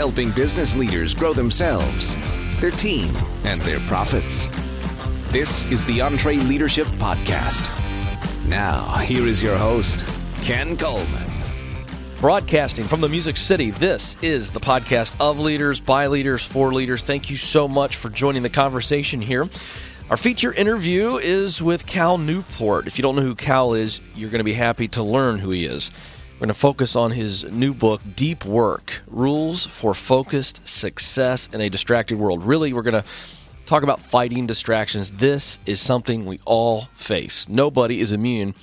helping business leaders grow themselves, their team, and their profits. This is the EntreLeadership Podcast. Now, here is your host, Ken Coleman. Broadcasting from the Music City, this is the podcast of leaders, by leaders, for leaders. Thank you so much for joining the conversation here. Our feature interview is with Cal Newport. If you don't know who Cal is, you're going to be happy to learn who he is. We're going to focus on his new book, Deep Work Rules for Focused Success in a Distracted World. Really, we're going to talk about fighting distractions. This is something we all face. Nobody is immune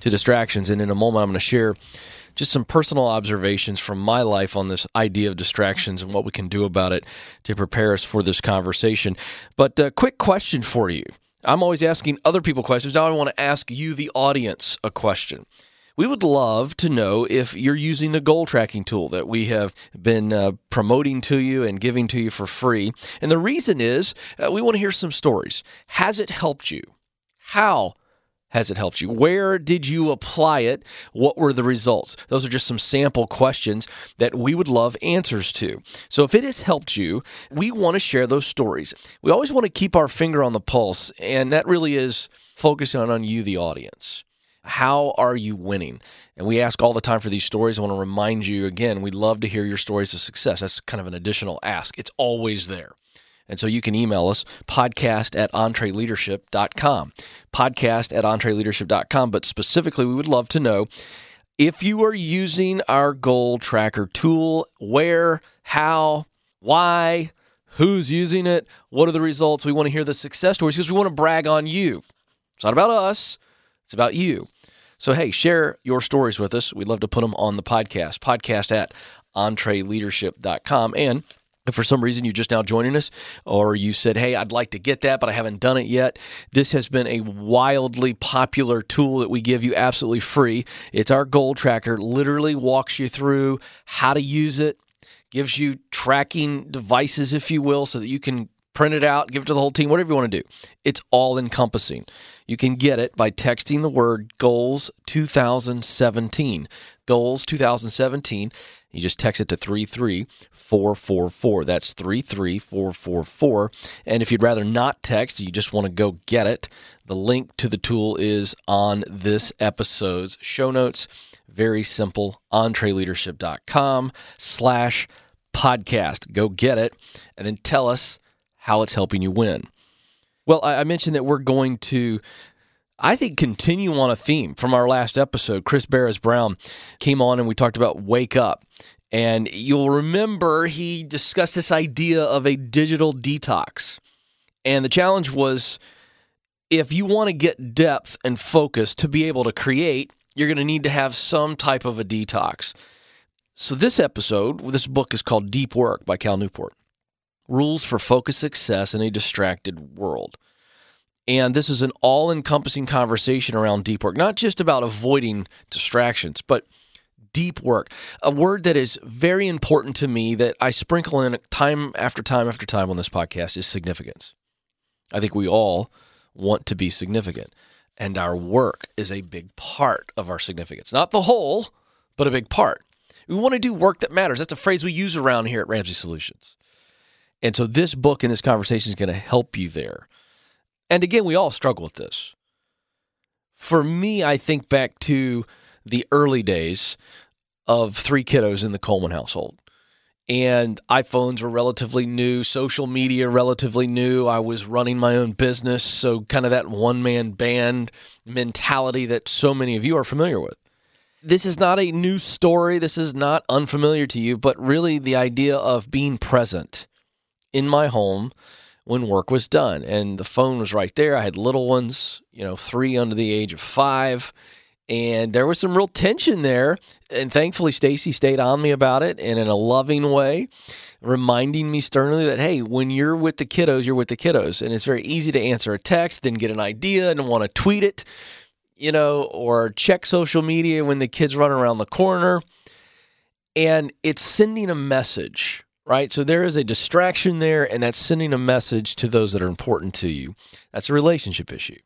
to distractions. And in a moment, I'm going to share just some personal observations from my life on this idea of distractions and what we can do about it to prepare us for this conversation. But a uh, quick question for you. I'm always asking other people questions. Now I want to ask you, the audience, a question. We would love to know if you're using the goal tracking tool that we have been uh, promoting to you and giving to you for free. And the reason is uh, we want to hear some stories. Has it helped you? How has it helped you? Where did you apply it? What were the results? Those are just some sample questions that we would love answers to. So if it has helped you, we want to share those stories. We always want to keep our finger on the pulse, and that really is focusing on you, the audience. How are you winning? And we ask all the time for these stories. I want to remind you again, we'd love to hear your stories of success. That's kind of an additional ask. It's always there. And so you can email us podcast at entreleadership.com. Podcast at entreleadership.com. But specifically, we would love to know if you are using our goal tracker tool, where, how, why, who's using it, what are the results. We want to hear the success stories because we want to brag on you. It's not about us, it's about you. So, hey, share your stories with us. We'd love to put them on the podcast, podcast at entreleadership.com. And if for some reason you're just now joining us, or you said, Hey, I'd like to get that, but I haven't done it yet, this has been a wildly popular tool that we give you absolutely free. It's our goal tracker, literally walks you through how to use it, gives you tracking devices, if you will, so that you can print it out, give it to the whole team, whatever you want to do. It's all encompassing. You can get it by texting the word goals 2017. Goals 2017 you just text it to 33444. That's 33444. And if you'd rather not text, you just want to go get it, the link to the tool is on this episode's show notes. Very simple, entreleadership.com slash podcast. Go get it and then tell us how it's helping you win. Well, I mentioned that we're going to I think continue on a theme from our last episode. Chris Barez-Brown came on and we talked about wake up. And you'll remember he discussed this idea of a digital detox. And the challenge was if you want to get depth and focus to be able to create, you're going to need to have some type of a detox. So, this episode, this book is called Deep Work by Cal Newport Rules for Focused Success in a Distracted World. And this is an all encompassing conversation around deep work, not just about avoiding distractions, but deep work. A word that is very important to me that I sprinkle in time after time after time on this podcast is significance. I think we all want to be significant, and our work is a big part of our significance. Not the whole, but a big part. We want to do work that matters. That's a phrase we use around here at Ramsey Solutions. And so this book and this conversation is going to help you there. And again, we all struggle with this. For me, I think back to the early days of three kiddos in the Coleman household. And iPhones were relatively new, social media relatively new. I was running my own business, so kind of that one man band mentality that so many of you are familiar with. This is not a new story. This is not unfamiliar to you, but really the idea of being present in my home when work was done. And the phone was right there. I had little ones, you know, three under the age of five. And there was some real tension there. And thankfully, Stacy stayed on me about it and in a loving way, reminding me sternly that, hey, when you're with the kiddos, you're with the kiddos. And it's very easy to answer a text, then get an idea and want to tweet it, you know, or check social media when the kids run around the corner. And it's sending a message right? So there is a distraction there, and that's sending a message to those that are important to you. That's a relationship issue.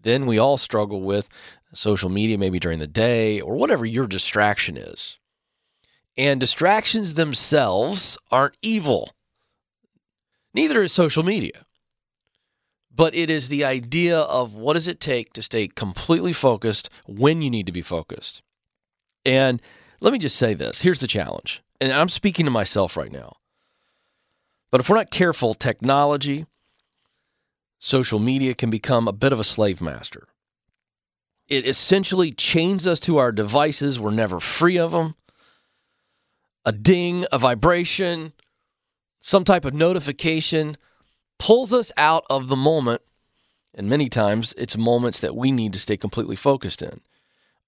Then we all struggle with social media, maybe during the day or whatever your distraction is. And distractions themselves aren't evil. Neither is social media. But it is the idea of what does it take to stay completely focused when you need to be focused. And let me just say this here's the challenge. And I'm speaking to myself right now. But if we're not careful, technology, social media can become a bit of a slave master. It essentially chains us to our devices. We're never free of them. A ding, a vibration, some type of notification pulls us out of the moment. And many times it's moments that we need to stay completely focused in.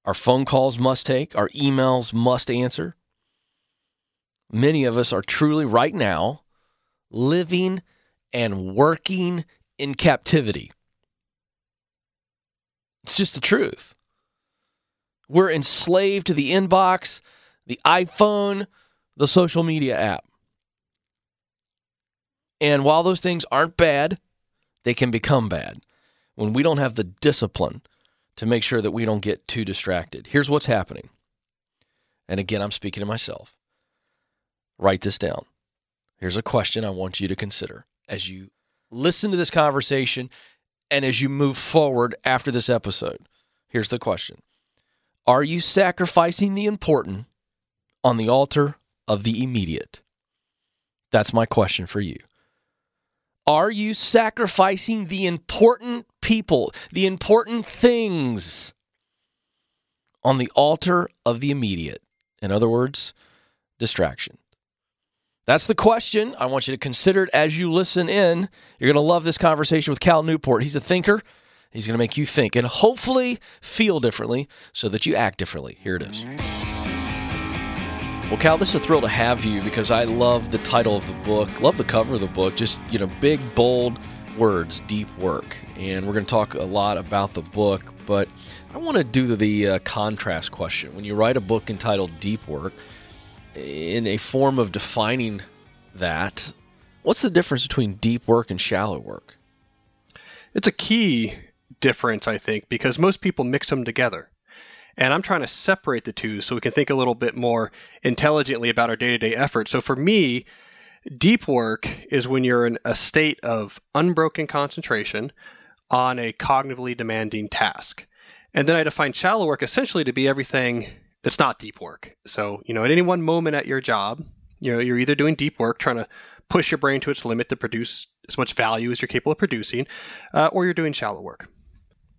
Our phone calls must take, our emails must answer. Many of us are truly right now living and working in captivity. It's just the truth. We're enslaved to the inbox, the iPhone, the social media app. And while those things aren't bad, they can become bad when we don't have the discipline to make sure that we don't get too distracted. Here's what's happening. And again, I'm speaking to myself. Write this down. Here's a question I want you to consider as you listen to this conversation and as you move forward after this episode. Here's the question Are you sacrificing the important on the altar of the immediate? That's my question for you. Are you sacrificing the important people, the important things on the altar of the immediate? In other words, distraction. That's the question. I want you to consider it as you listen in. You're going to love this conversation with Cal Newport. He's a thinker. He's going to make you think and hopefully feel differently so that you act differently. Here it is. Well, Cal, this is a thrill to have you because I love the title of the book, love the cover of the book, just, you know, big, bold words, deep work. And we're going to talk a lot about the book, but I want to do the, uh, contrast question. When you write a book entitled Deep Work, in a form of defining that, what's the difference between deep work and shallow work? It's a key difference, I think, because most people mix them together. And I'm trying to separate the two so we can think a little bit more intelligently about our day to day effort. So for me, deep work is when you're in a state of unbroken concentration on a cognitively demanding task. And then I define shallow work essentially to be everything that's not deep work. So, you know, at any one moment at your job, you know, you're either doing deep work, trying to push your brain to its limit to produce as much value as you're capable of producing, uh, or you're doing shallow work.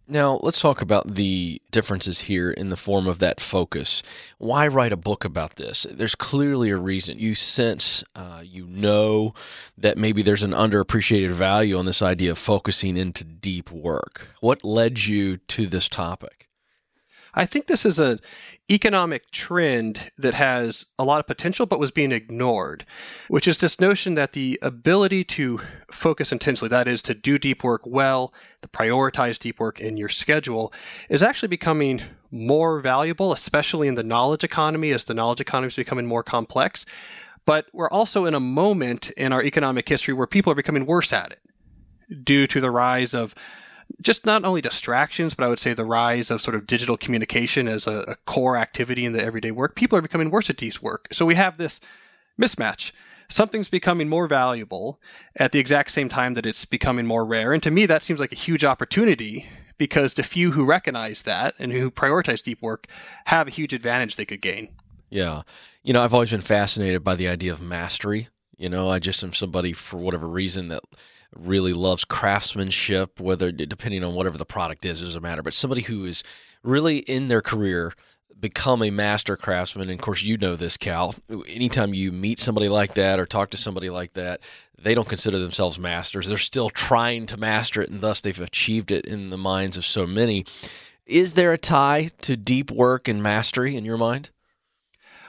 Now, let's talk about the differences here in the form of that focus. Why write a book about this? There's clearly a reason. You sense, uh, you know that maybe there's an underappreciated value on this idea of focusing into deep work. What led you to this topic? I think this is an economic trend that has a lot of potential but was being ignored, which is this notion that the ability to focus intensely, that is, to do deep work well, to prioritize deep work in your schedule, is actually becoming more valuable, especially in the knowledge economy as the knowledge economy is becoming more complex. But we're also in a moment in our economic history where people are becoming worse at it due to the rise of just not only distractions, but I would say the rise of sort of digital communication as a, a core activity in the everyday work, people are becoming worse at these work. So we have this mismatch. Something's becoming more valuable at the exact same time that it's becoming more rare. And to me, that seems like a huge opportunity because the few who recognize that and who prioritize deep work have a huge advantage they could gain. Yeah. You know, I've always been fascinated by the idea of mastery. You know, I just am somebody for whatever reason that really loves craftsmanship, whether depending on whatever the product is, doesn't matter. But somebody who is really in their career become a master craftsman. And of course, you know this, Cal. Anytime you meet somebody like that or talk to somebody like that, they don't consider themselves masters. They're still trying to master it, and thus they've achieved it in the minds of so many. Is there a tie to deep work and mastery in your mind?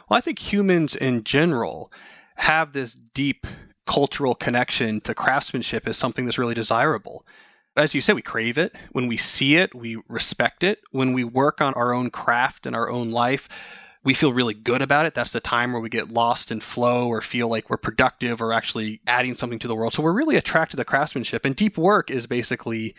Well, I think humans in general have this deep cultural connection to craftsmanship is something that's really desirable. As you said, we crave it. When we see it, we respect it. When we work on our own craft and our own life, we feel really good about it. That's the time where we get lost in flow or feel like we're productive or actually adding something to the world. So we're really attracted to craftsmanship. And deep work is basically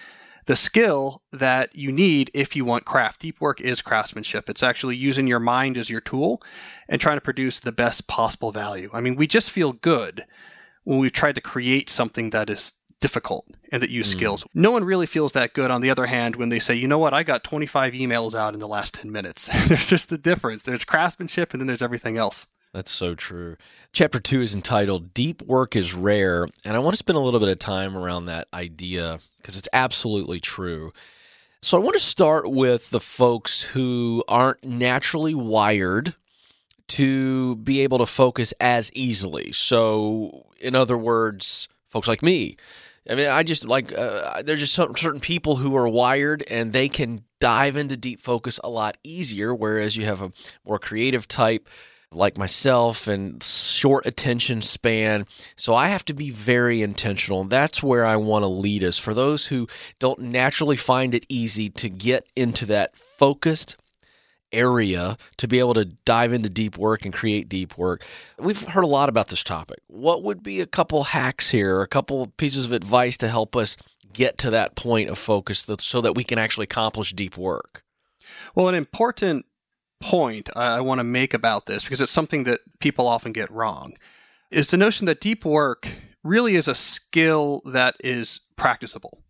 the skill that you need if you want craft. Deep work is craftsmanship. It's actually using your mind as your tool and trying to produce the best possible value. I mean, we just feel good when we've tried to create something that is difficult and that use mm. skills. No one really feels that good, on the other hand, when they say, you know what, I got 25 emails out in the last 10 minutes. there's just a difference. There's craftsmanship and then there's everything else. That's so true. Chapter two is entitled Deep Work is Rare. And I want to spend a little bit of time around that idea because it's absolutely true. So I want to start with the folks who aren't naturally wired to be able to focus as easily. So, in other words, folks like me. I mean, I just like, uh, there's just some, certain people who are wired and they can dive into deep focus a lot easier, whereas you have a more creative type like myself and short attention span. So I have to be very intentional. That's where I want to lead us. For those who don't naturally find it easy to get into that focused area to be able to dive into deep work and create deep work. We've heard a lot about this topic. What would be a couple hacks here, a couple pieces of advice to help us get to that point of focus so that we can actually accomplish deep work? Well, an important point I, want to make about this, because it's something that people often get wrong, is the notion that deep work really is a skill that is practicable.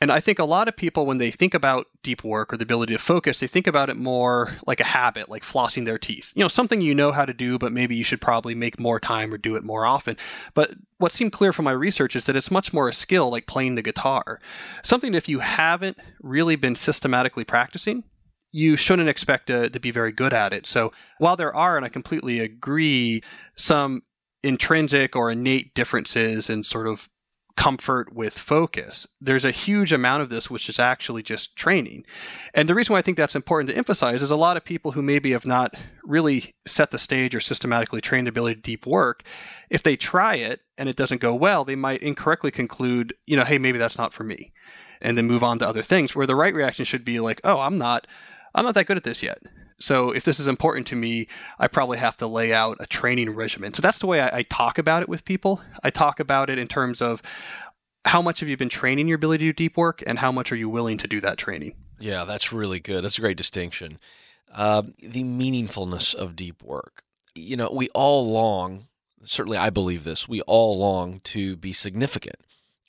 And I think a lot of people, when they think about deep work or the ability to focus, they think about it more like a habit, like flossing their teeth. You know, something you know how to do, but maybe you should probably make more time or do it more often. But what seemed clear from my research is that it's much more a skill, like playing the guitar. Something if you haven't really been systematically practicing, you shouldn't expect to, to be very good at it. So while there are, and I completely agree, some intrinsic or innate differences in sort of comfort with focus. There's a huge amount of this which is actually just training. And the reason why I think that's important to emphasize is a lot of people who maybe have not really set the stage or systematically trained ability to deep work, if they try it and it doesn't go well, they might incorrectly conclude, you know, hey, maybe that's not for me. And then move on to other things where the right reaction should be like, oh, I'm not I'm not that good at this yet. So if this is important to me, I probably have to lay out a training regimen. So that's the way I, I, talk about it with people. I talk about it in terms of how much have you been training your ability to do deep work, and how much are you willing to do that training. Yeah, that's really good. That's a great distinction. Uh, the meaningfulness of deep work. You know, we all long. Certainly, I believe this. We all long to be significant,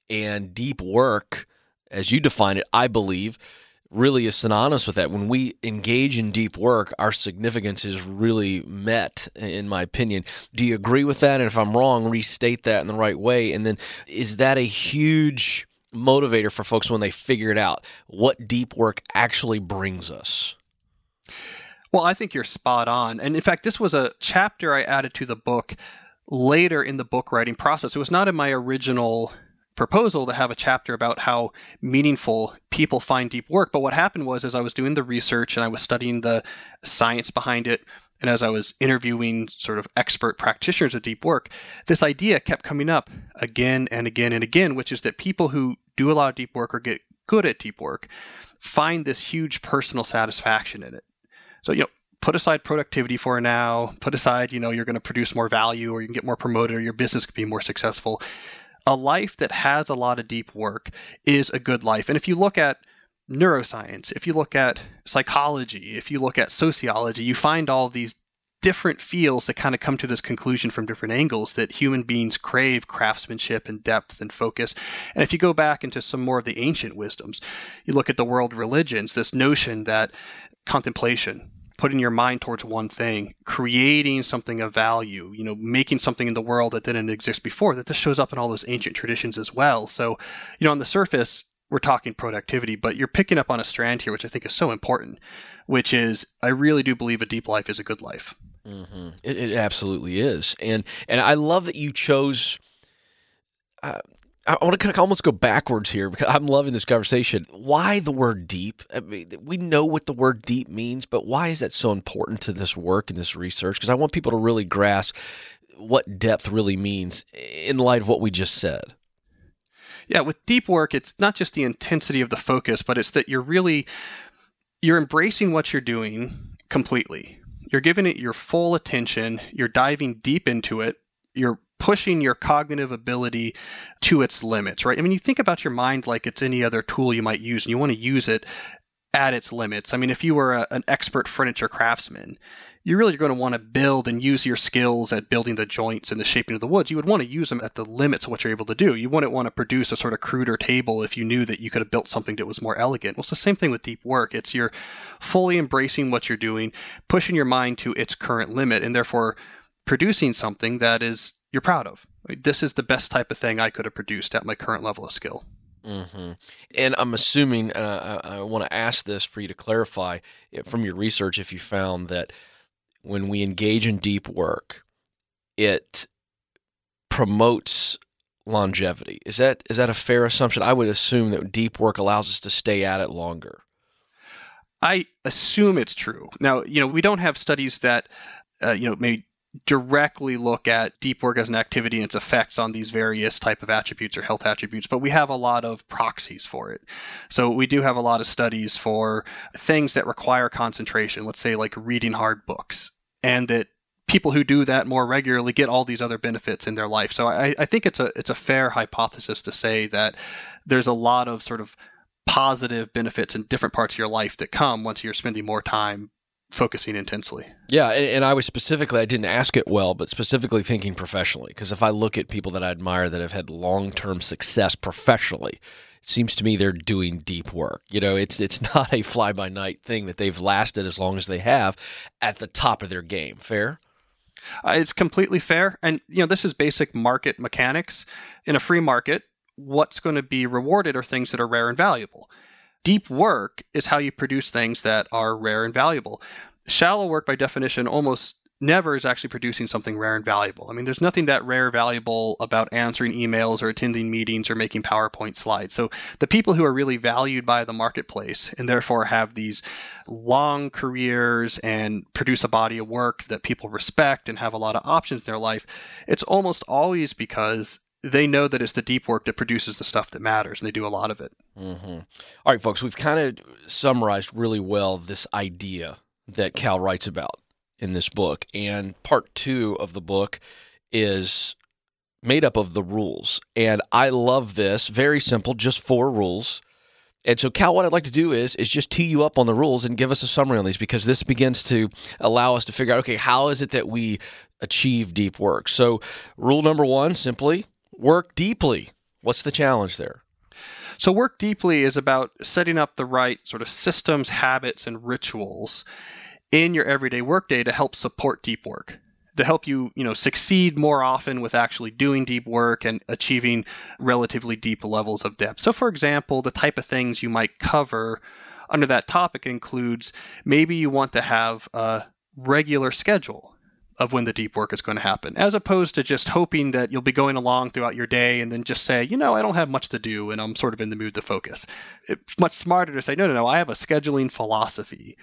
and deep work, as you define it, I believe really is synonymous with that. When we engage in deep work, our significance is really met, in my opinion. Do you agree with that? And if I'm wrong, restate that in the right way. And then is that a huge motivator for folks when they figure it out? What deep work actually brings us? Well, I think you're spot on. And in fact, this was a chapter I added to the book later in the book writing process. It was not in my original proposal to have a chapter about how meaningful people find deep work. But what happened was, as I was doing the research and I was studying the science behind it, and as I was interviewing sort of expert practitioners of deep work, this idea kept coming up again and again and again, which is that people who do a lot of deep work or get good at deep work find this huge personal satisfaction in it. So, you know, put aside productivity for now, put aside, you know, you're going to produce more value or you can get more promoted or your business could be more successful a life that has a lot of deep work is a good life. And if you look at neuroscience, if you look at psychology, if you look at sociology, you find all these different fields that kind of come to this conclusion from different angles that human beings crave craftsmanship and depth and focus. And if you go back into some more of the ancient wisdoms, you look at the world religions, this notion that contemplation, putting your mind towards one thing, creating something of value, you know, making something in the world that didn't exist before, that this shows up in all those ancient traditions as well. So, you know, on the surface, we're talking productivity, but you're picking up on a strand here, which I think is so important, which is I really do believe a deep life is a good life. Mm-hmm. It, it, absolutely is, and and I love that you chose. Uh, I want to kind of almost go backwards here because I'm loving this conversation. Why the word deep? I mean, we know what the word deep means, but why is that so important to this work and this research? Because I want people to really grasp what depth really means in light of what we just said. Yeah, with deep work, it's not just the intensity of the focus, but it's that you're really you're embracing what you're doing completely. You're giving it your full attention, you're diving deep into it, you're pushing your cognitive ability to its limits, right? I mean, you think about your mind like it's any other tool you might use, and you want to use it at its limits. I mean, if you were a, an expert furniture craftsman, you're really going to want to build and use your skills at building the joints and the shaping of the woods. You would want to use them at the limits of what you're able to do. You wouldn't want to produce a sort of cruder table if you knew that you could have built something that was more elegant. Well, it's the same thing with deep work. It's you're fully embracing what you're doing, pushing your mind to its current limit, and therefore producing something that is you're proud of. This is the best type of thing I could have produced at my current level of skill. Mm-hmm. And I'm assuming, uh, I, I want to ask this for you to clarify from your research if you found that when we engage in deep work, it promotes longevity. Is that is that a fair assumption? I would assume that deep work allows us to stay at it longer. I assume it's true. Now, you know, we don't have studies that uh, you know maybe directly look at deep work as an activity and its effects on these various type of attributes or health attributes but we have a lot of proxies for it. So we do have a lot of studies for things that require concentration let's say like reading hard books and that people who do that more regularly get all these other benefits in their life. So i, I think it's a it's a fair hypothesis to say that there's a lot of sort of positive benefits in different parts of your life that come once you're spending more time focusing intensely. Yeah, and, and, I was specifically I didn't ask it well, but specifically thinking professionally because if I look at people that I admire that have had long-term success professionally, it seems to me they're doing deep work. You know, it's it's not a fly-by-night thing that they've lasted as long as they have at the top of their game. Fair? Uh, it's completely fair, and you know this is basic market mechanics. In a free market, what's going to be rewarded are things that are rare and valuable. Deep work is how you produce things that are rare and valuable. Shallow work, by definition, almost never is actually producing something rare and valuable. I mean, there's nothing that rare valuable about answering emails or attending meetings or making PowerPoint slides. So the people who are really valued by the marketplace and therefore have these long careers and produce a body of work that people respect and have a lot of options in their life, it's almost always because they know that it's the deep work that produces the stuff that matters, and they do a lot of it. Mm-hmm. All right, folks, we've kind of summarized really well this idea that Cal writes about in this book. And part two of the book is made up of the rules. And I love this. Very simple, just four rules. And so, Cal, what I'd like to do is is just tee you up on the rules and give us a summary on these because this begins to allow us to figure out, okay, how is it that we achieve deep work? So, rule number one, simply work deeply. What's the challenge there? So, work deeply is about setting up the right sort of systems, habits, and rituals in your everyday workday to help support deep work to help you you know succeed more often with actually doing deep work and achieving relatively deep levels of depth. So for example the type of things you might cover under that topic includes maybe you want to have a regular schedule of when the deep work is going to happen, as opposed to just hoping that you'll be going along throughout your day and then just say, you know, I don't have much to do and I'm sort of in the mood to focus. It's much smarter to say, no, no, no, I have a scheduling philosophy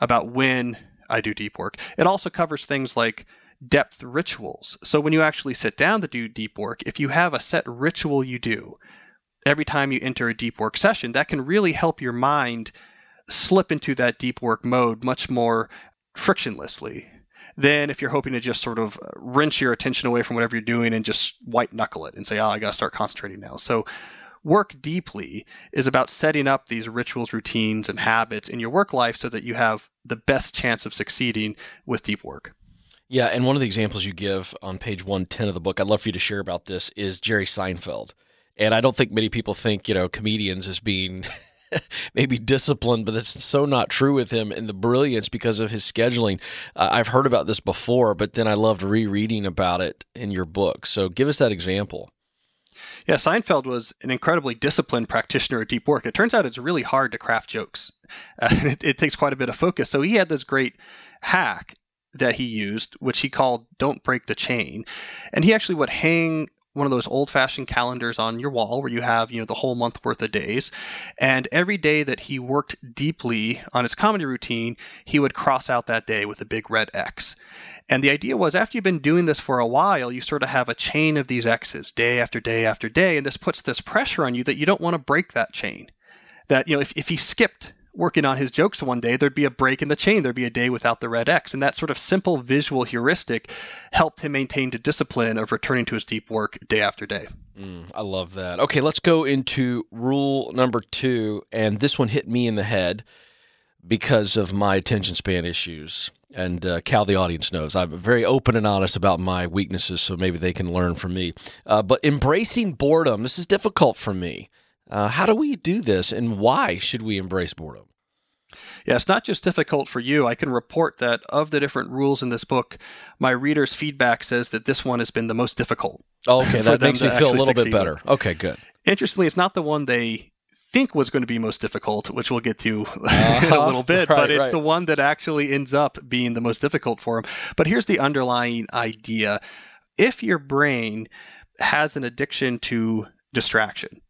about when I do deep work. It also covers things like depth rituals. So when you actually sit down to do deep work, if you have a set ritual you do every time you enter a deep work session, that can really help your mind slip into that deep work mode much more frictionlessly than if you're hoping to just sort of uh, wrench your attention away from whatever you're doing and just white knuckle it and say, oh, I got to start concentrating now. So, work deeply is about setting up these rituals, routines, and habits in your work life so that you have the best chance of succeeding with deep work. Yeah, and one of the examples you give on page 110 of the book, I'd love for you to share about this, is Jerry Seinfeld. And I don't think many people think, you know, comedians as being maybe disciplined, but that's so not true with him and the brilliance because of his scheduling. Uh, I've heard about this before, but then I loved rereading about it in your book. So give us that example. Yeah, Seinfeld was an incredibly disciplined practitioner of deep work. It turns out it's really hard to craft jokes. Uh, it, it takes quite a bit of focus. So he had this great hack that he used, which he called Don't Break the Chain. And he actually would hang one of those old fashioned calendars on your wall where you have, you know, the whole month worth of days. And every day that he worked deeply on his comedy routine, he would cross out that day with a big red X. And the idea was after you've been doing this for a while, you sort of have a chain of these X's day after day after day. And this puts this pressure on you that you don't want to break that chain. That, you know, if, if he skipped working on his jokes one day, there'd be a break in the chain. There'd be a day without the red X. And that sort of simple visual heuristic helped him maintain the discipline of returning to his deep work day after day. Mm, I love that. Okay, let's go into rule number two. And this one hit me in the head because of my attention span issues. And uh, Cal, the audience knows I'm very open and honest about my weaknesses, so maybe they can learn from me. Uh, but embracing boredom, this is difficult for me. Uh, how do we do this, and why should we embrace boredom? Yeah, it's not just difficult for you. I can report that of the different rules in this book, my readers' feedback says that this one has been the most difficult. Oh, okay, that makes me feel a little bit better. Okay, good. Interestingly, it's not the one they think was going to be most difficult, which we'll get to uh-huh. in a little bit, right, but it's right. the one that actually ends up being the most difficult for him. But here's the underlying idea if your brain has an addiction to distraction,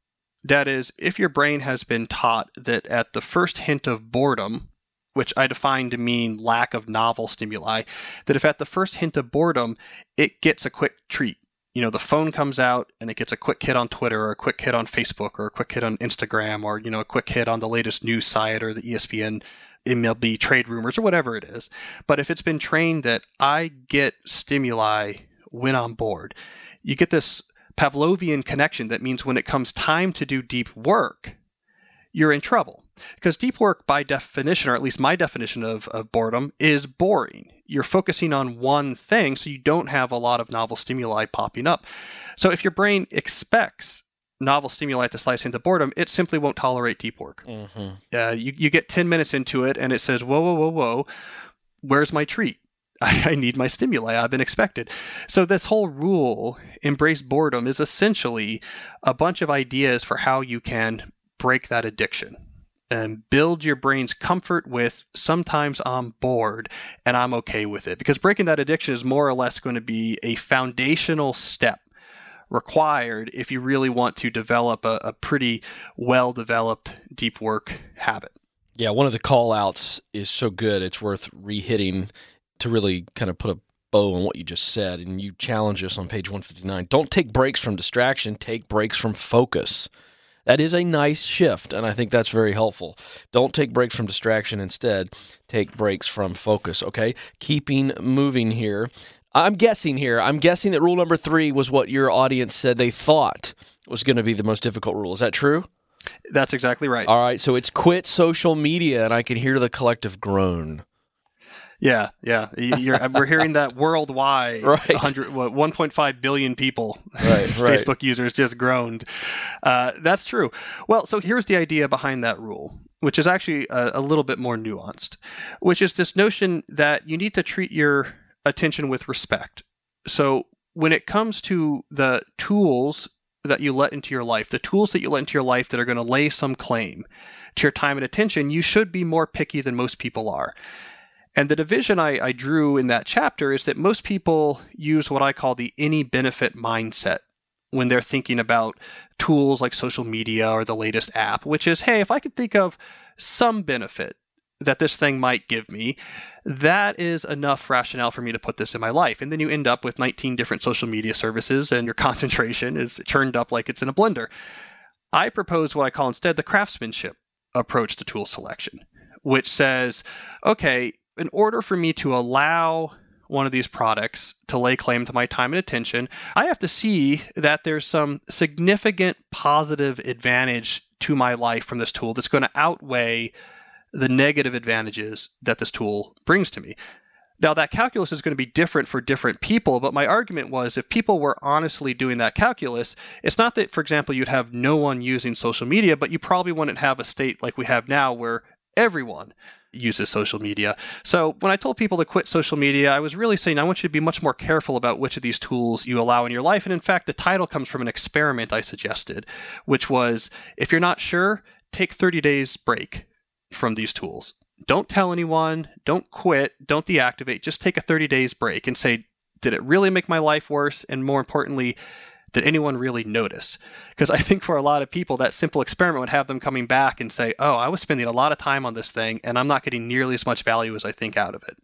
that is, if your brain has been taught that at the first hint of boredom, which I define to mean lack of novel stimuli, that if at the first hint of boredom, it gets a quick treat. You know, the phone comes out and it gets a quick hit on Twitter or a quick hit on Facebook or a quick hit on Instagram or, you know, a quick hit on the latest news site or the ESPN MLB trade rumors or whatever it is. But if it's been trained that I get stimuli when I'm bored, you get this Pavlovian connection that means when it comes time to do deep work, you're in trouble. Because deep work, by definition, or at least my definition of, of boredom, is boring. You're focusing on one thing, so you don't have a lot of novel stimuli popping up. So if your brain expects novel stimuli to slice into boredom, it simply won't tolerate deep work. Mm-hmm. Uh, you, you get 10 minutes into it, and it says, whoa, whoa, whoa, whoa, where's my treat? I, need my stimuli. I've been expected. So this whole rule, embrace boredom, is essentially a bunch of ideas for how you can break that addiction and build your brain's comfort with sometimes I'm bored and I'm okay with it. Because breaking that addiction is more or less going to be a foundational step required if you really want to develop a, a pretty well developed deep work habit. Yeah, one of the call outs is so good, it's worth rehitting to really kind of put a bow on what you just said, and you challenge us on page 159. Don't take breaks from distraction, take breaks from focus. That is a nice shift, and I think that's very helpful. Don't take breaks from distraction. Instead, take breaks from focus. Okay, keeping moving here. I'm guessing here. I'm guessing that rule number three was what your audience said they thought was going to be the most difficult rule. Is that true? That's exactly right. All right, so it's quit social media, and I can hear the collective groan. Yeah, yeah. we're hearing that worldwide. Right. 100, what, 1.5 billion people, right, Facebook right. users just groaned. Uh, that's true. Well, so here's the idea behind that rule, which is actually a, a little bit more nuanced, which is this notion that you need to treat your attention with respect. So when it comes to the tools that you let into your life, the tools that you let into your life that are going to lay some claim to your time and attention, you should be more picky than most people are. And the division I, I drew in that chapter is that most people use what I call the any benefit mindset when they're thinking about tools like social media or the latest app, which is, hey, if I could think of some benefit that this thing might give me, that is enough rationale for me to put this in my life. And then you end up with 19 different social media services and your concentration is churned up like it's in a blender. I propose what I call instead the craftsmanship approach to tool selection, which says, okay, in order for me to allow one of these products to lay claim to my time and attention, I have to see that there's some significant positive advantage to my life from this tool that's going to outweigh the negative advantages that this tool brings to me. Now, that calculus is going to be different for different people, but my argument was if people were honestly doing that calculus, it's not that, for example, you'd have no one using social media, but you probably wouldn't have a state like we have now where everyone uses social media. So when I told people to quit social media, I was really saying I want you to be much more careful about which of these tools you allow in your life. And in fact, the title comes from an experiment I suggested, which was if you're not sure, take 30 days break from these tools. Don't tell anyone, don't quit, don't deactivate, just take a 30 days break and say, did it really make my life worse? And more importantly, did anyone really notice? Because I think for a lot of people, that simple experiment would have them coming back and say, oh, I was spending a lot of time on this thing and I'm not getting nearly as much value as I think out of it.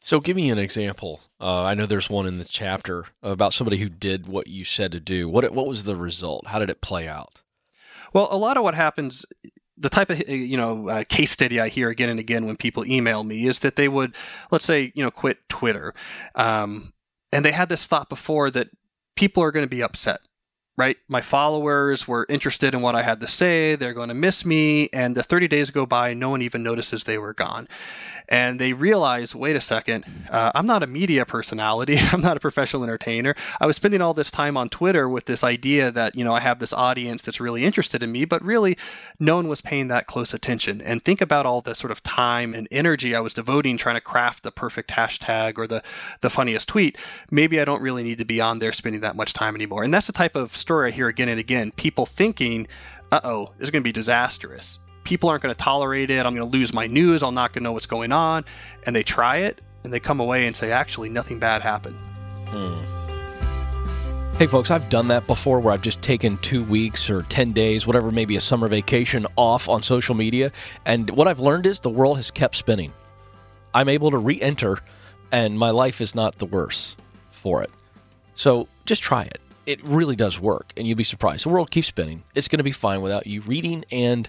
So, give me an example. Uh, I know there's one in the chapter about somebody who did what you said to do. What what was the result? How did it play out? Well, a lot of what happens the type of you know uh, case study I hear again and again when people email me is that they would, let's say, you know, quit Twitter, um, and they had this thought before that people are going to be upset right? My followers were interested in what I had to say. They're going to miss me. And the 30 days go by, no one even notices they were gone and they realize wait a second, uh, I'm not a media personality. I'm not a professional entertainer. I was spending all this time on Twitter with this idea that, you know, I have this audience that's really interested in me, but really no one was paying that close attention. And think about all the sort of time and energy I was devoting trying to craft the perfect hashtag or the, the funniest tweet. Maybe I don't really need to be on there spending that much time anymore. And that's the type of story I hear again and again. People thinking, uh oh, this is going to be disastrous people aren't going to tolerate it. I'm going to lose my news. I'm not going to know what's going on. And they try it and they come away and say, actually, nothing bad happened. Hmm. Hey, folks, I've done that before where I've just taken two weeks or 10 days, whatever, maybe a summer vacation off on social media. And what I've learned is the world has kept spinning. I'm able to re enter, and my life is not the worse for it. So just try it. It really does work, and you'll be surprised. The world keeps spinning. It's going to be fine without you reading and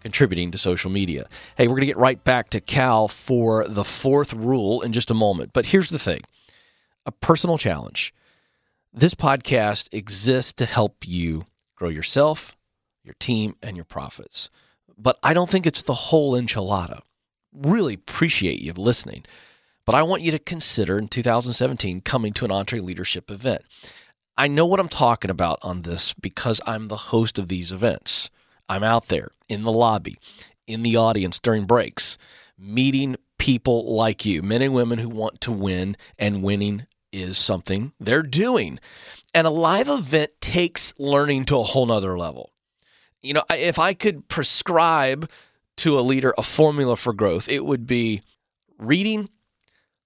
contributing to social media. Hey, we're going to get right back to Cal for the fourth rule in just a moment. But here's the thing a personal challenge. This podcast exists to help you grow yourself, your team, and your profits. But I don't think it's the whole enchilada. Really appreciate you listening. But I want you to consider in 2017 coming to an EntreLeadership event. I know what I'm talking about on this because I'm the host of these events. I'm out there in the lobby, in the audience during breaks, meeting people like you, men and women who want to win, and winning is something they're doing. And a live event takes learning to a whole nother level. You know, if I could prescribe to a leader a formula for growth, it would be reading,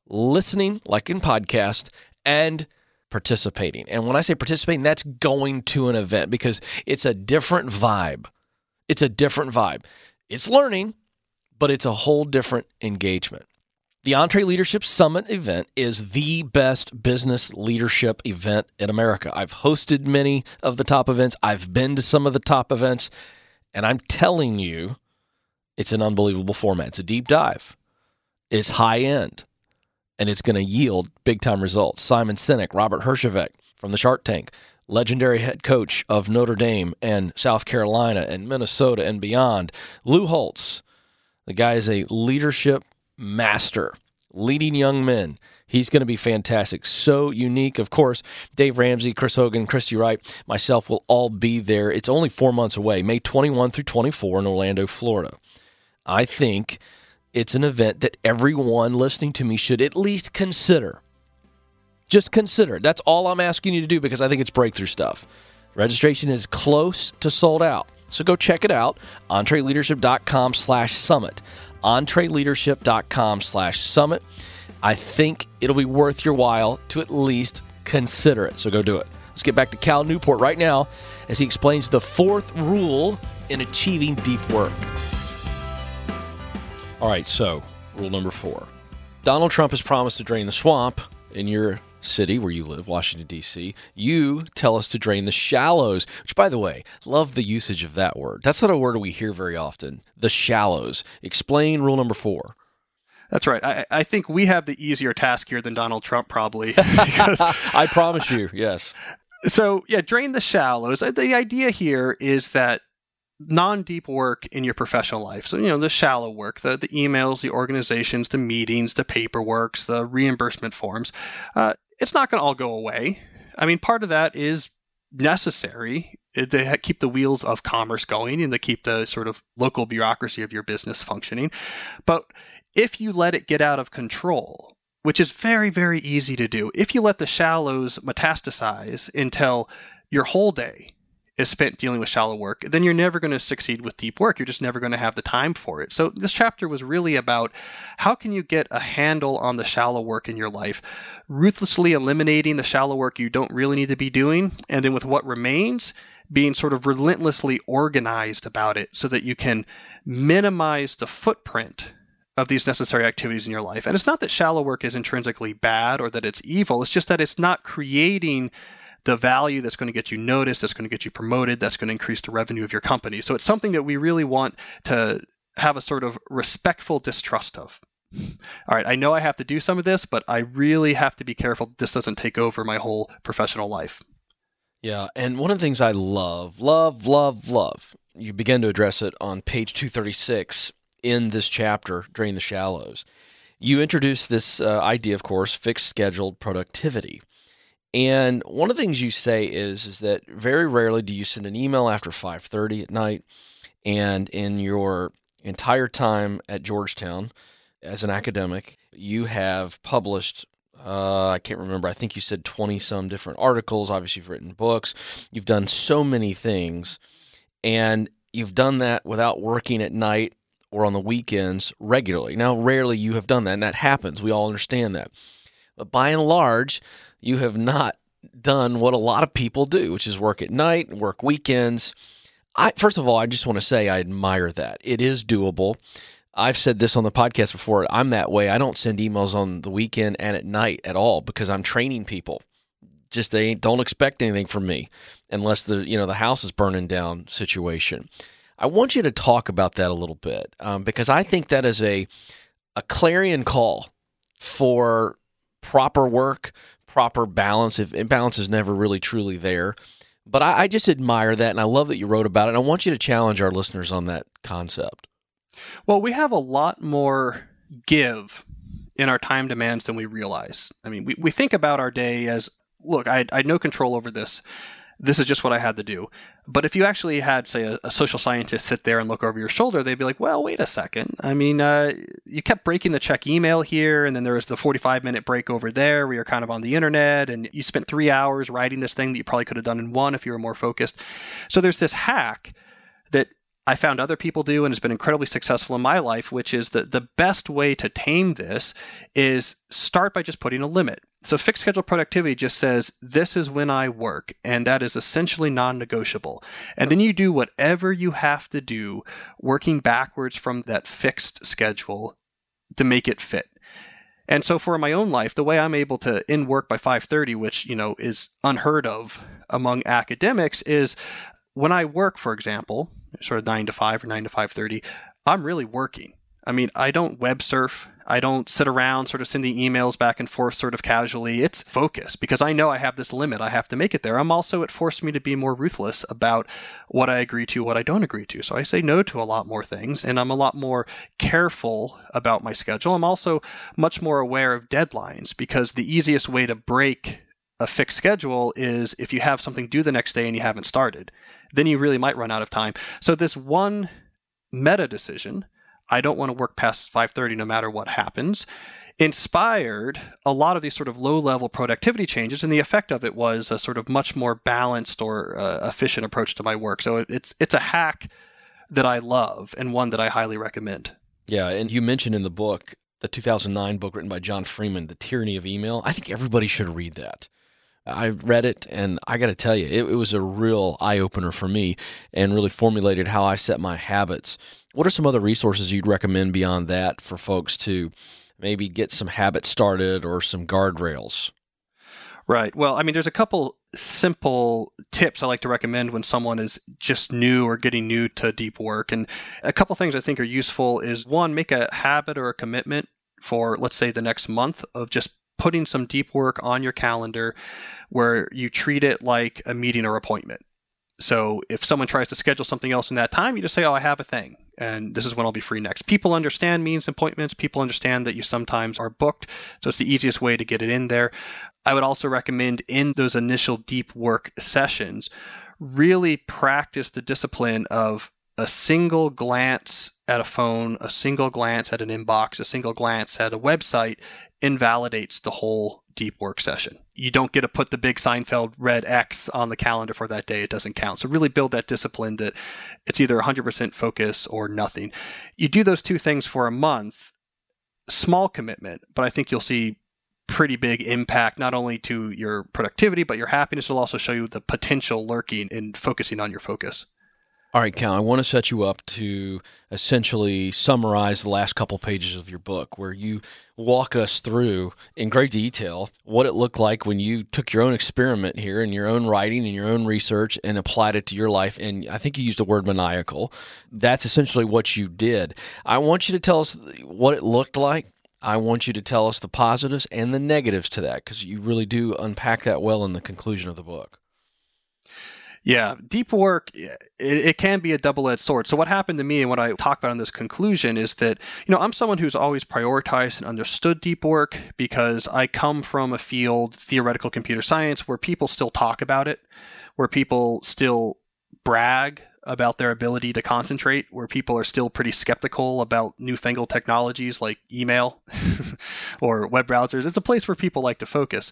listening, like in podcast, and participating. And when I say participating, that's going to an event because it's a different vibe it's a different vibe. It's learning, but it's a whole different engagement. The EntreLeadership Summit event is the best business leadership event in America. I've hosted many of the top events, I've been to some of the top events, and I'm telling you, it's an unbelievable format. It's a deep dive, it's high end, and it's going to yield big time results. Simon Sinek, Robert Herjavec from the Shark Tank, legendary head coach of Notre Dame and South Carolina and Minnesota and beyond. Lou Holtz, the guy is a leadership master, leading young men. He's going to be fantastic. So unique. Of course, Dave Ramsey, Chris Hogan, Christy Wright, myself will all be there. It's only four months away, May 21 through 24 in Orlando, Florida. I think it's an event that everyone listening to me should at least consider. Just consider. That's all I'm asking you to do because I think it's breakthrough stuff. Registration is close to sold out. So go check it out. EntreLeadership.com slash summit. EntreLeadership.com slash summit. I think it'll be worth your while to at least consider it. So go do it. Let's get back to Cal Newport right now as he explains the fourth rule in achieving deep work. All right, so rule number four Donald Trump has promised to drain the swamp in your city where you live, Washington, D.C., you tell us to drain the shallows, which, by the way, love the usage of that word. That's not a word we hear very often. The shallows. Explain rule number four. That's right. I, I think we have the easier task here than Donald Trump, probably. I promise you, yes. So, yeah, drain the shallows. Uh, the idea here is that non deep work in your professional life. So, you know, the shallow work, the, the emails, the organizations, the meetings, the paperworks, the reimbursement forms. Uh, it's not going to all go away. I mean, part of that is necessary to keep the wheels of commerce going and to keep the sort of local bureaucracy of your business functioning. But if you let it get out of control, which is very, very easy to do, if you let the shallows metastasize until your whole day is spent dealing with shallow work, then you're never going to succeed with deep work. You're just never going to have the time for it. So this chapter was really about how can you get a handle on the shallow work in your life, ruthlessly eliminating the shallow work you don't really need to be doing, and then with what remains, being sort of relentlessly organized about it so that you can minimize the footprint of these necessary activities in your life. And it's not that shallow work is intrinsically bad or that it's evil, it's just that it's not creating the value that's going to get you noticed, that's going to get you promoted, that's going to increase the revenue of your company. So it's something that we really want to have a sort of respectful distrust of. All right, I know I have to do some of this, but I really have to be careful this doesn't take over my whole professional life. Yeah, and one of the things I love, love, love, love, you begin to address it on page 236 in this chapter, Drain the Shallows. You introduce this uh, idea, of course, fixed scheduled productivity. And one of the things you say is is that very rarely do you send an email after 5:30 at night and in your entire time at Georgetown as an academic, you have published uh, I can't remember. I think you said 20 some different articles. Obviously, you've written books. You've done so many things. And you've done that without working at night or on the weekends regularly. Now, rarely you have done that, and that happens. We all understand that. But by and large, you have not done what a lot of people do, which is work at night, work weekends. I, first of all, I just want to say I admire that. It is doable. I've said this on the podcast before. I'm that way. I don't send emails on the weekend and at night at all because I'm training people. Just they don't expect anything from me unless the you know the house is burning down situation. I want you to talk about that a little bit um, because I think that is a a clarion call for proper work, proper balance. If imbalance is never really truly there, but I, I just admire that, and I love that you wrote about it. And I want you to challenge our listeners on that concept. Well, we have a lot more give in our time demands than we realize. I mean, we, we think about our day as look, I, I had no control over this this is just what I had to do. But if you actually had, say, a, a, social scientist sit there and look over your shoulder, they'd be like, well, wait a second. I mean, uh, you kept breaking the check email here, and then there was the 45 minute break over there where you're kind of on the internet, and you spent three hours writing this thing that you probably could have done in one if you were more focused. So there's this hack that I found other people do and has been incredibly successful in my life, which is that the best way to tame this is start by just putting a limit. So fixed schedule productivity just says, this is when I work, and that is essentially non negotiable. And then you do whatever you have to do, working backwards from that fixed schedule to make it fit. And so for my own life, the way I'm able to end work by 5:30, which, you know, is unheard of among academics is when I work, for example, sort of 9 to 5 or 9 to 5:30, I'm really working. I mean, I don't web surf. I don't sit around sort of sending emails back and forth sort of casually. It's focus because I know I have this limit. I have to make it there. I'm also, it forced me to be more ruthless about what I agree to, what I don't agree to. So I say no to a lot more things and I'm a lot more careful about my schedule. I'm also much more aware of deadlines because the easiest way to break a fixed schedule is if you have something due the next day and you haven't started, then you really might run out of time. So this one meta decision I don't want to work past 5:30 no matter what happens inspired a lot of these sort of low level productivity changes and the effect of it was a sort of much more balanced or uh, efficient approach to my work. So it's it's a hack that I love and one that I highly recommend. Yeah and you mentioned in the book the 2009 book written by John Freeman The Tyranny of Email. I think everybody should read that I read it, and I got to tell you, it, it, was a real eye opener for me and really formulated how I set my habits. What are some other resources you'd recommend beyond that for folks to maybe get some habits started or some guardrails? Right. Well, I mean, there's a couple simple tips I like to recommend when someone is just new or getting new to deep work. And a couple things I think are useful is one, make a habit or a commitment for, let's say, the next month of just putting some deep work on your calendar where you treat it like a meeting or appointment. So if someone tries to schedule something else in that time, you just say, "Oh, I have a thing." And this is when I'll be free next. People understand means appointments. People understand that you sometimes are booked. So it's the easiest way to get it in there. I would also recommend in those initial deep work sessions, really practice the discipline of a single glance at a phone, a single glance at an inbox, a single glance at a website invalidates the whole deep work session. You don't get to put the big Seinfeld red X on the calendar for that day. It doesn't count. So really build that discipline that it's either 100% focus or nothing. You do those two things for a month, small commitment, but I think you'll see pretty big impact not only to your productivity but your happiness will also show you the potential lurking in focusing on your focus All right, Cal, I want to set you up to essentially summarize the last couple pages of your book, where you walk us through in great detail what it looked like when you took your own experiment here and your own writing and your own research and applied it to your life. And I think you used the word maniacal. That's essentially what you did. I want you to tell us what it looked like. I want you to tell us the positives and the negatives to that because you really do unpack that well in the conclusion of the book. Yeah, deep work, it, it, can be a double edged sword. So, what happened to me and what I talk about in this conclusion is that, you know, I'm someone who's always prioritized and understood deep work because I come from a field, theoretical computer science, where people still talk about it, where people still brag about their ability to concentrate, where people are still pretty skeptical about newfangled technologies like email or web browsers. It's a place where people like to focus.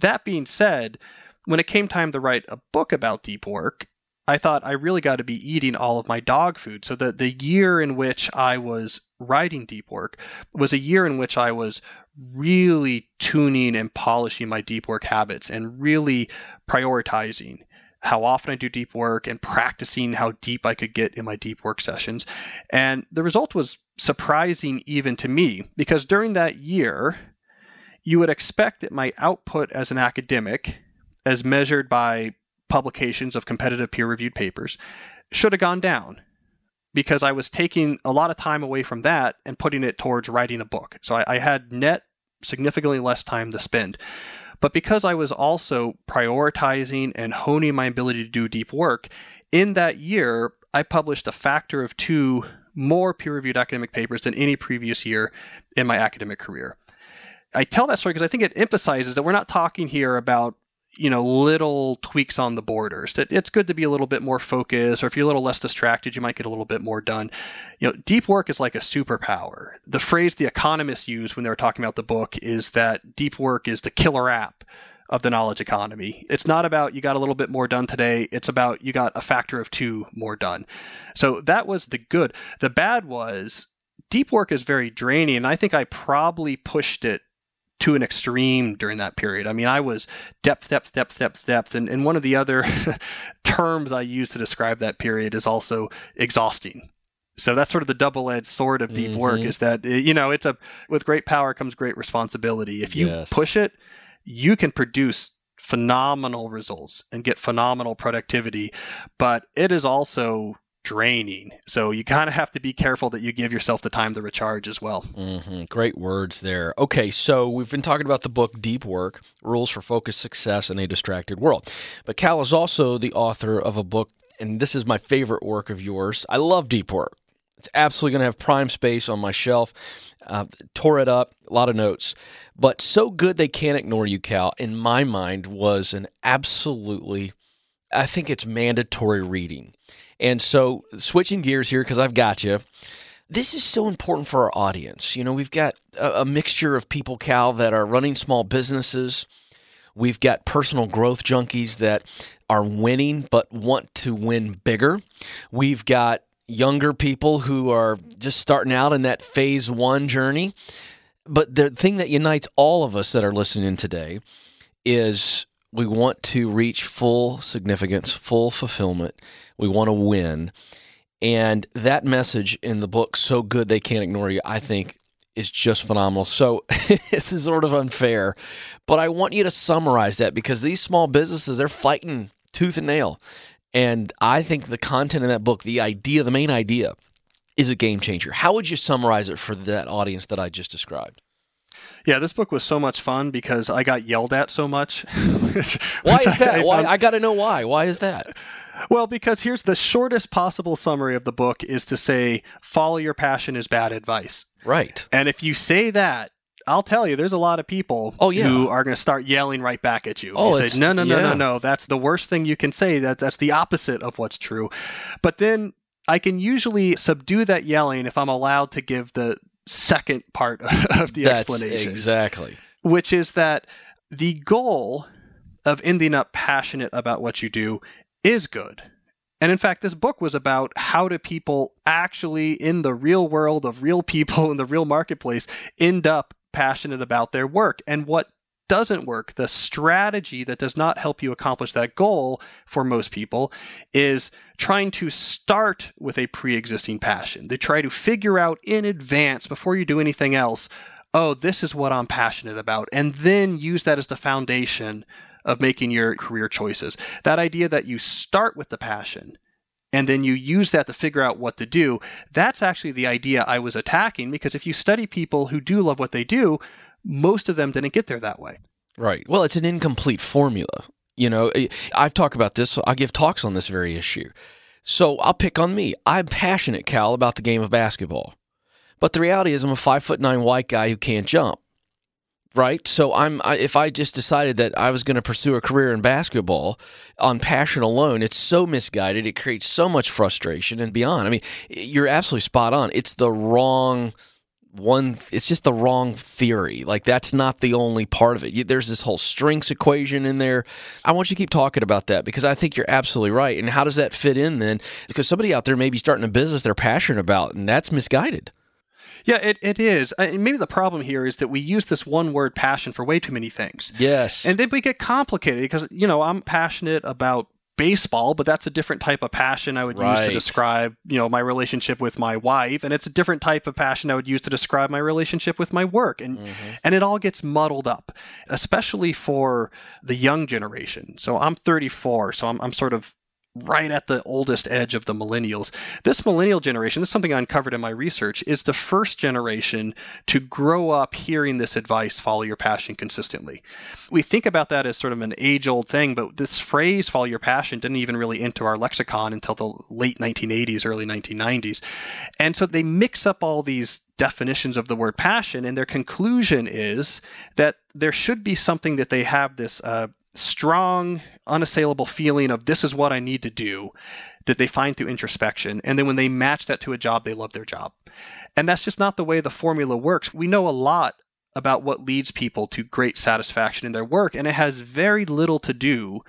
That being said, when it came time to write a book about deep work, I thought I really got to be eating all of my dog food. So the, the year in which I was writing deep work was a year in which I was really tuning and polishing my deep work habits and really prioritizing how often I do deep work and practicing how deep I could get in my deep work sessions. And the result was surprising even to me because during that year, you would expect that my output as an academic as measured by publications of competitive peer reviewed papers, should have gone down because I was taking a lot of time away from that and putting it towards writing a book. So I, I had net significantly less time to spend. But because I was also prioritizing and honing my ability to do deep work, in that year, I published a factor of two more peer reviewed academic papers than any previous year in my academic career. I tell that story because I think it emphasizes that we're not talking here about you know little tweaks on the borders that it's good to be a little bit more focused or if you're a little less distracted you might get a little bit more done. You know deep work is like a superpower. The phrase the economists use when they were talking about the book is that deep work is the killer app of the knowledge economy. It's not about you got a little bit more done today it's about you got a factor of two more done. So that was the good. The bad was deep work is very draining and i think i probably pushed it to an extreme during that period. I mean, I was depth, depth, depth, depth, depth. And, and one of the other terms I use to describe that period is also exhausting. So that's sort of the double-edged sword of deep mm-hmm. work is that you know it's a with great power comes great responsibility. If you yes. push it, you can produce phenomenal results and get phenomenal productivity, but it is also draining. So you kind of have to be careful that you give yourself the time to recharge as well. Mm-hmm. Great words there. Okay, so we've been talking about the book Deep Work Rules for Focused Success in a Distracted World. But Cal is also the author of a book, and this is my favorite work of yours. I love Deep Work. It's absolutely going to have prime space on my shelf. Uh, tore it up, a lot of notes. But so good they can't ignore you, Cal, in my mind, was an absolutely, I think it's mandatory reading. And so, switching gears here, because I've got you. This is so important for our audience. You know, we've got a, a mixture of people, Cal, that are running small businesses. We've got personal growth junkies that are winning but want to win bigger. We've got younger people who are just starting out in that phase one journey. But the thing that unites all of us that are listening today is we want to reach full significance, full fulfillment we want to win. And that message in the book, So Good They Can't Ignore You, I think is just phenomenal. So this is sort of unfair, but I want you to summarize that because these small businesses, they're fighting tooth and nail. And I think the content in that book, the idea, the main idea, is a game changer. How would you summarize it for that audience that I just described? Yeah, this book was so much fun because I got yelled at so much. why is that? I, I why? I got to know why. Why is that? Well, because here's the shortest possible summary of the book is to say, follow your passion is bad advice. Right. And if you say that, I'll tell you, there's a lot of people oh, yeah. who are going to start yelling right back at you. Oh, you say, no, no, no, yeah. no, no. That's the worst thing you can say. That, that's the opposite of what's true. But then I can usually subdue that yelling if I'm allowed to give the second part of the that's explanation. Exactly. Which is that the goal of ending up passionate about what you do is good. And in fact, this book was about how do people actually, in the real world of real people in the real marketplace, end up passionate about their work. And what doesn't work, the strategy that does not help you accomplish that goal for most people is trying to start with a pre existing passion. They try to figure out in advance before you do anything else, oh, this is what I'm passionate about, and then use that as the foundation of making your career choices. That idea that you start with the passion and then you use that to figure out what to do. That's actually the idea I was attacking because if you study people who do love what they do, most of them didn't get there that way. Right. Well, it's an incomplete formula. You know, eh, I've talked about this. I give talks on this very issue. So I'll pick on me. I'm passionate, Cal, about the game of basketball. But the reality is, I'm a five foot nine white guy who can't jump right? So I'm I, if I just decided that I was going to pursue a career in basketball on passion alone, it's so misguided. It creates so much frustration and beyond. I mean, eh, you're absolutely spot on. It's the wrong one it's just the wrong theory like that's not the only part of it there's this whole strengths equation in there i want you to keep talking about that because i think you're absolutely right and how does that fit in then because somebody out there may be starting a business they're passionate about and that's misguided yeah, it, it is. And maybe the problem here is that we use this one word passion for way too many things. Yes. And then we get complicated because, you know, I'm passionate about baseball, but that's a different type of passion I would right. use to describe, you know, my relationship with my wife, and it's a different type of passion I would use to describe my relationship with my work, and mm-hmm. and it all gets muddled up, especially for the young generation. So I'm 34, so I'm I'm sort of right at the oldest edge of the millennials. This millennial generation, this is something I uncovered in my research, is the first generation to grow up hearing this advice follow your passion consistently. We think about that as sort of an age old thing, but this phrase follow your passion didn't even really enter our lexicon until the late 1980s, early 1990s. And so they mix up all these definitions of the word passion, and their conclusion is that there should be something that they have this uh, strong, unassailable feeling of this is what I need to do that they find through introspection. And then when they match that to a job, they love their job. And that's just not the way the formula works. We know a lot about what leads people to great satisfaction in their work, and it has very little to do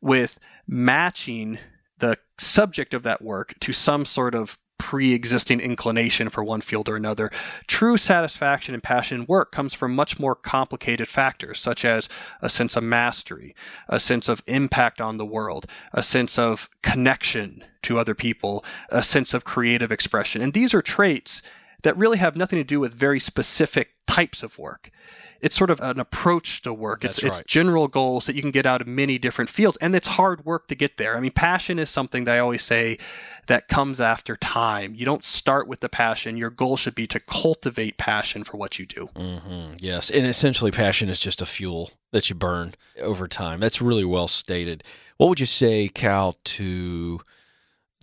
with matching the subject of that work to some sort of pre-existing inclination for one field or another. True satisfaction and passion in work comes from much more complicated factors, such as a sense of mastery, a sense of impact on the world, a sense of connection to other people, a sense of creative expression. And these are traits that really have nothing to do with very specific types of work it's sort of an approach to work. It's, right. it's general goals that you can get out of many different fields, and it's hard work to get there. I mean, passion is something that I always say that comes after time. You don't start with the passion. Your goal should be to cultivate passion for what you do. Mm-hmm. Yes, and essentially, passion is just a fuel that you burn over time. That's really well stated. What would you say, Cal, to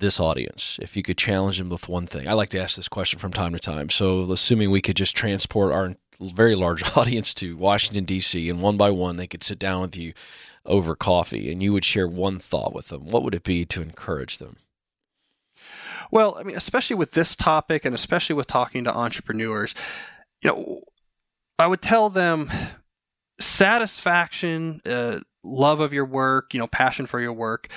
this audience if you could challenge them with one thing? I like to ask this question from time to time. So, assuming we could just transport our very large audience to Washington, D.C., and one by one they could sit down with you over coffee and you would share one thought with them, what would it be to encourage them? Well, I mean, especially with this topic and especially with talking to entrepreneurs, you know, I would tell them satisfaction, uh, love of your work, you know, passion for your work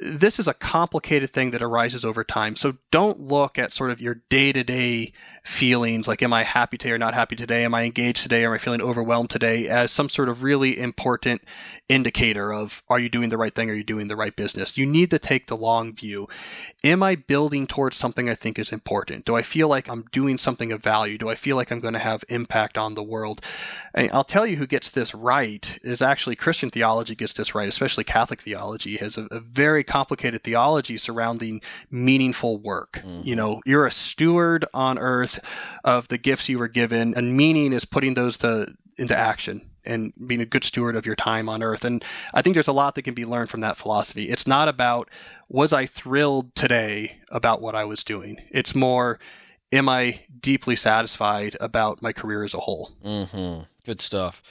this is a complicated thing that arises over time. So don't look at sort of your day to day feelings like, am I happy today or not happy today? Am I engaged today? Or am I feeling overwhelmed today? As some sort of really important indicator of, are you doing the right thing? Are you doing the right business? You need to take the long view. Am I building towards something I think is important? Do I feel like I'm doing something of value? Do I feel like I'm going to have impact on the world? And I'll tell you who gets this right is actually Christian theology gets this right, especially Catholic theology has a, a very complicated theology surrounding meaningful work. Mm-hmm. You know, you're a steward on earth of the gifts you were given, and meaning is putting those to into action and being a good steward of your time on earth. And I think there's a lot that can be learned from that philosophy. It's not about was I thrilled today about what I was doing. It's more am I deeply satisfied about my career as a whole. Mm-hmm. Good stuff.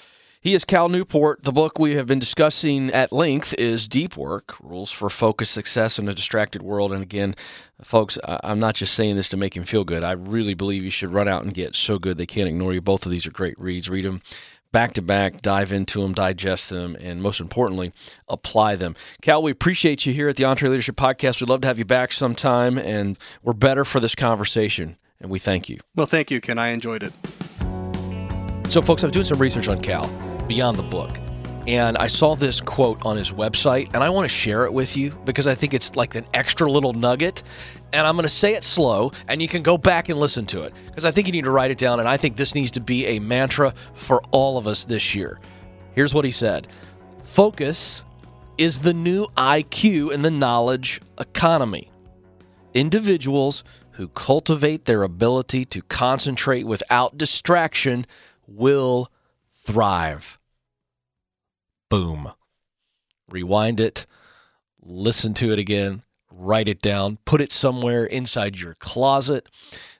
He is Cal Newport. The book we have been discussing at length is Deep Work Rules for Focused Success in a Distracted World. And again, folks, I'm not just saying this to make him feel good. I really believe you should run out and get So Good They Can't Ignore You. Both of these are great reads. Read them back to back, dive into them, digest them, and most importantly, apply them. Cal, we appreciate you here at the EntreLeadership Podcast. We'd love to have you back sometime, and we're better for this conversation, and we thank you. Well, thank you, Ken. I enjoyed it. So, folks, I was doing some research on Cal beyond the book. And I saw this quote on his website, and I want to share it with you because I think it's like an extra little nugget. And I'm going to say it slow, and you can go back and listen to it because I think you need to write it down. And I think this needs to be a mantra for all of us this year. Here's what he said Focus is the new IQ in the knowledge economy. Individuals who cultivate their ability to concentrate without distraction will thrive. Boom. Rewind it, listen to it again, write it down, put it somewhere inside your closet,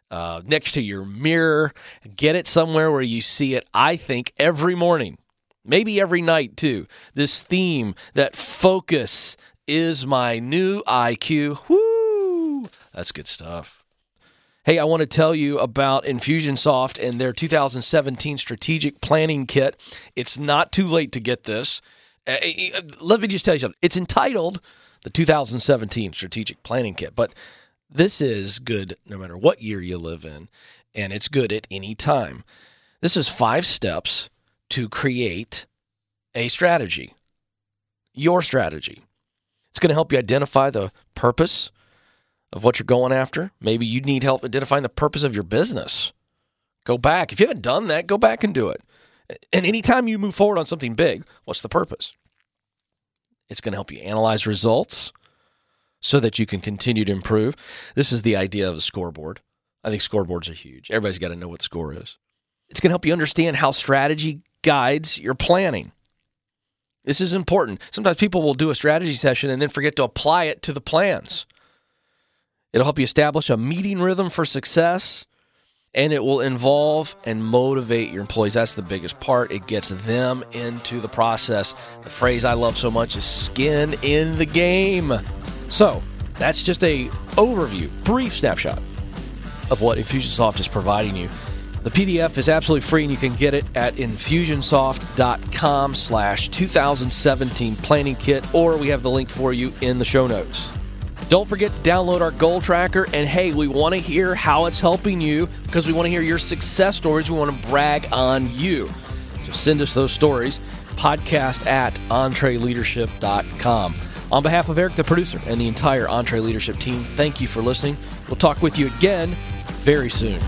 uh, next to your mirror, get it somewhere where you see it, I think, every morning, maybe every night too. This theme that focus is my new IQ. Woo! That's good stuff. Hey, I want to tell you about Infusionsoft and their 2017 strategic planning kit. It's not too late to get this. Uh, uh, let me just tell you something. It's entitled the 2017 strategic planning kit, but this is good no matter what year you live in, and it's good at any time. This is five steps to create a strategy, your strategy. It's going to help you identify the purpose, of what you're going after. Maybe you need help identifying the purpose of your business. Go back. If you haven't done that, go back and do it. And anytime you move forward on something big, what's the purpose? It's going to help you analyze results so that you can continue to improve. This is the idea of a scoreboard. I think scoreboards are huge. Everybody's got to know what the score is. It's going to help you understand how strategy guides your planning. This is important. Sometimes people will do a strategy session and then forget to apply it to the plans. It'll help you establish a meeting rhythm for success, and it will involve and motivate your employees. That's the biggest part. It gets them into the process. The phrase I love so much is skin in the game. So, that's just a overview, brief snapshot of what Infusionsoft is providing you. The PDF is absolutely free, and you can get it at infusionsoft.com slash 2017 planning kit, or we have the link for you in the show notes. Don't forget to download our goal tracker. And hey, we want to hear how it's helping you because we want to hear your success stories. We want to brag on you. So send us those stories. Podcast at entreleadership.com. On behalf of Eric, the producer, and the entire EntreLeadership team, thank you for listening. We'll talk with you again very soon.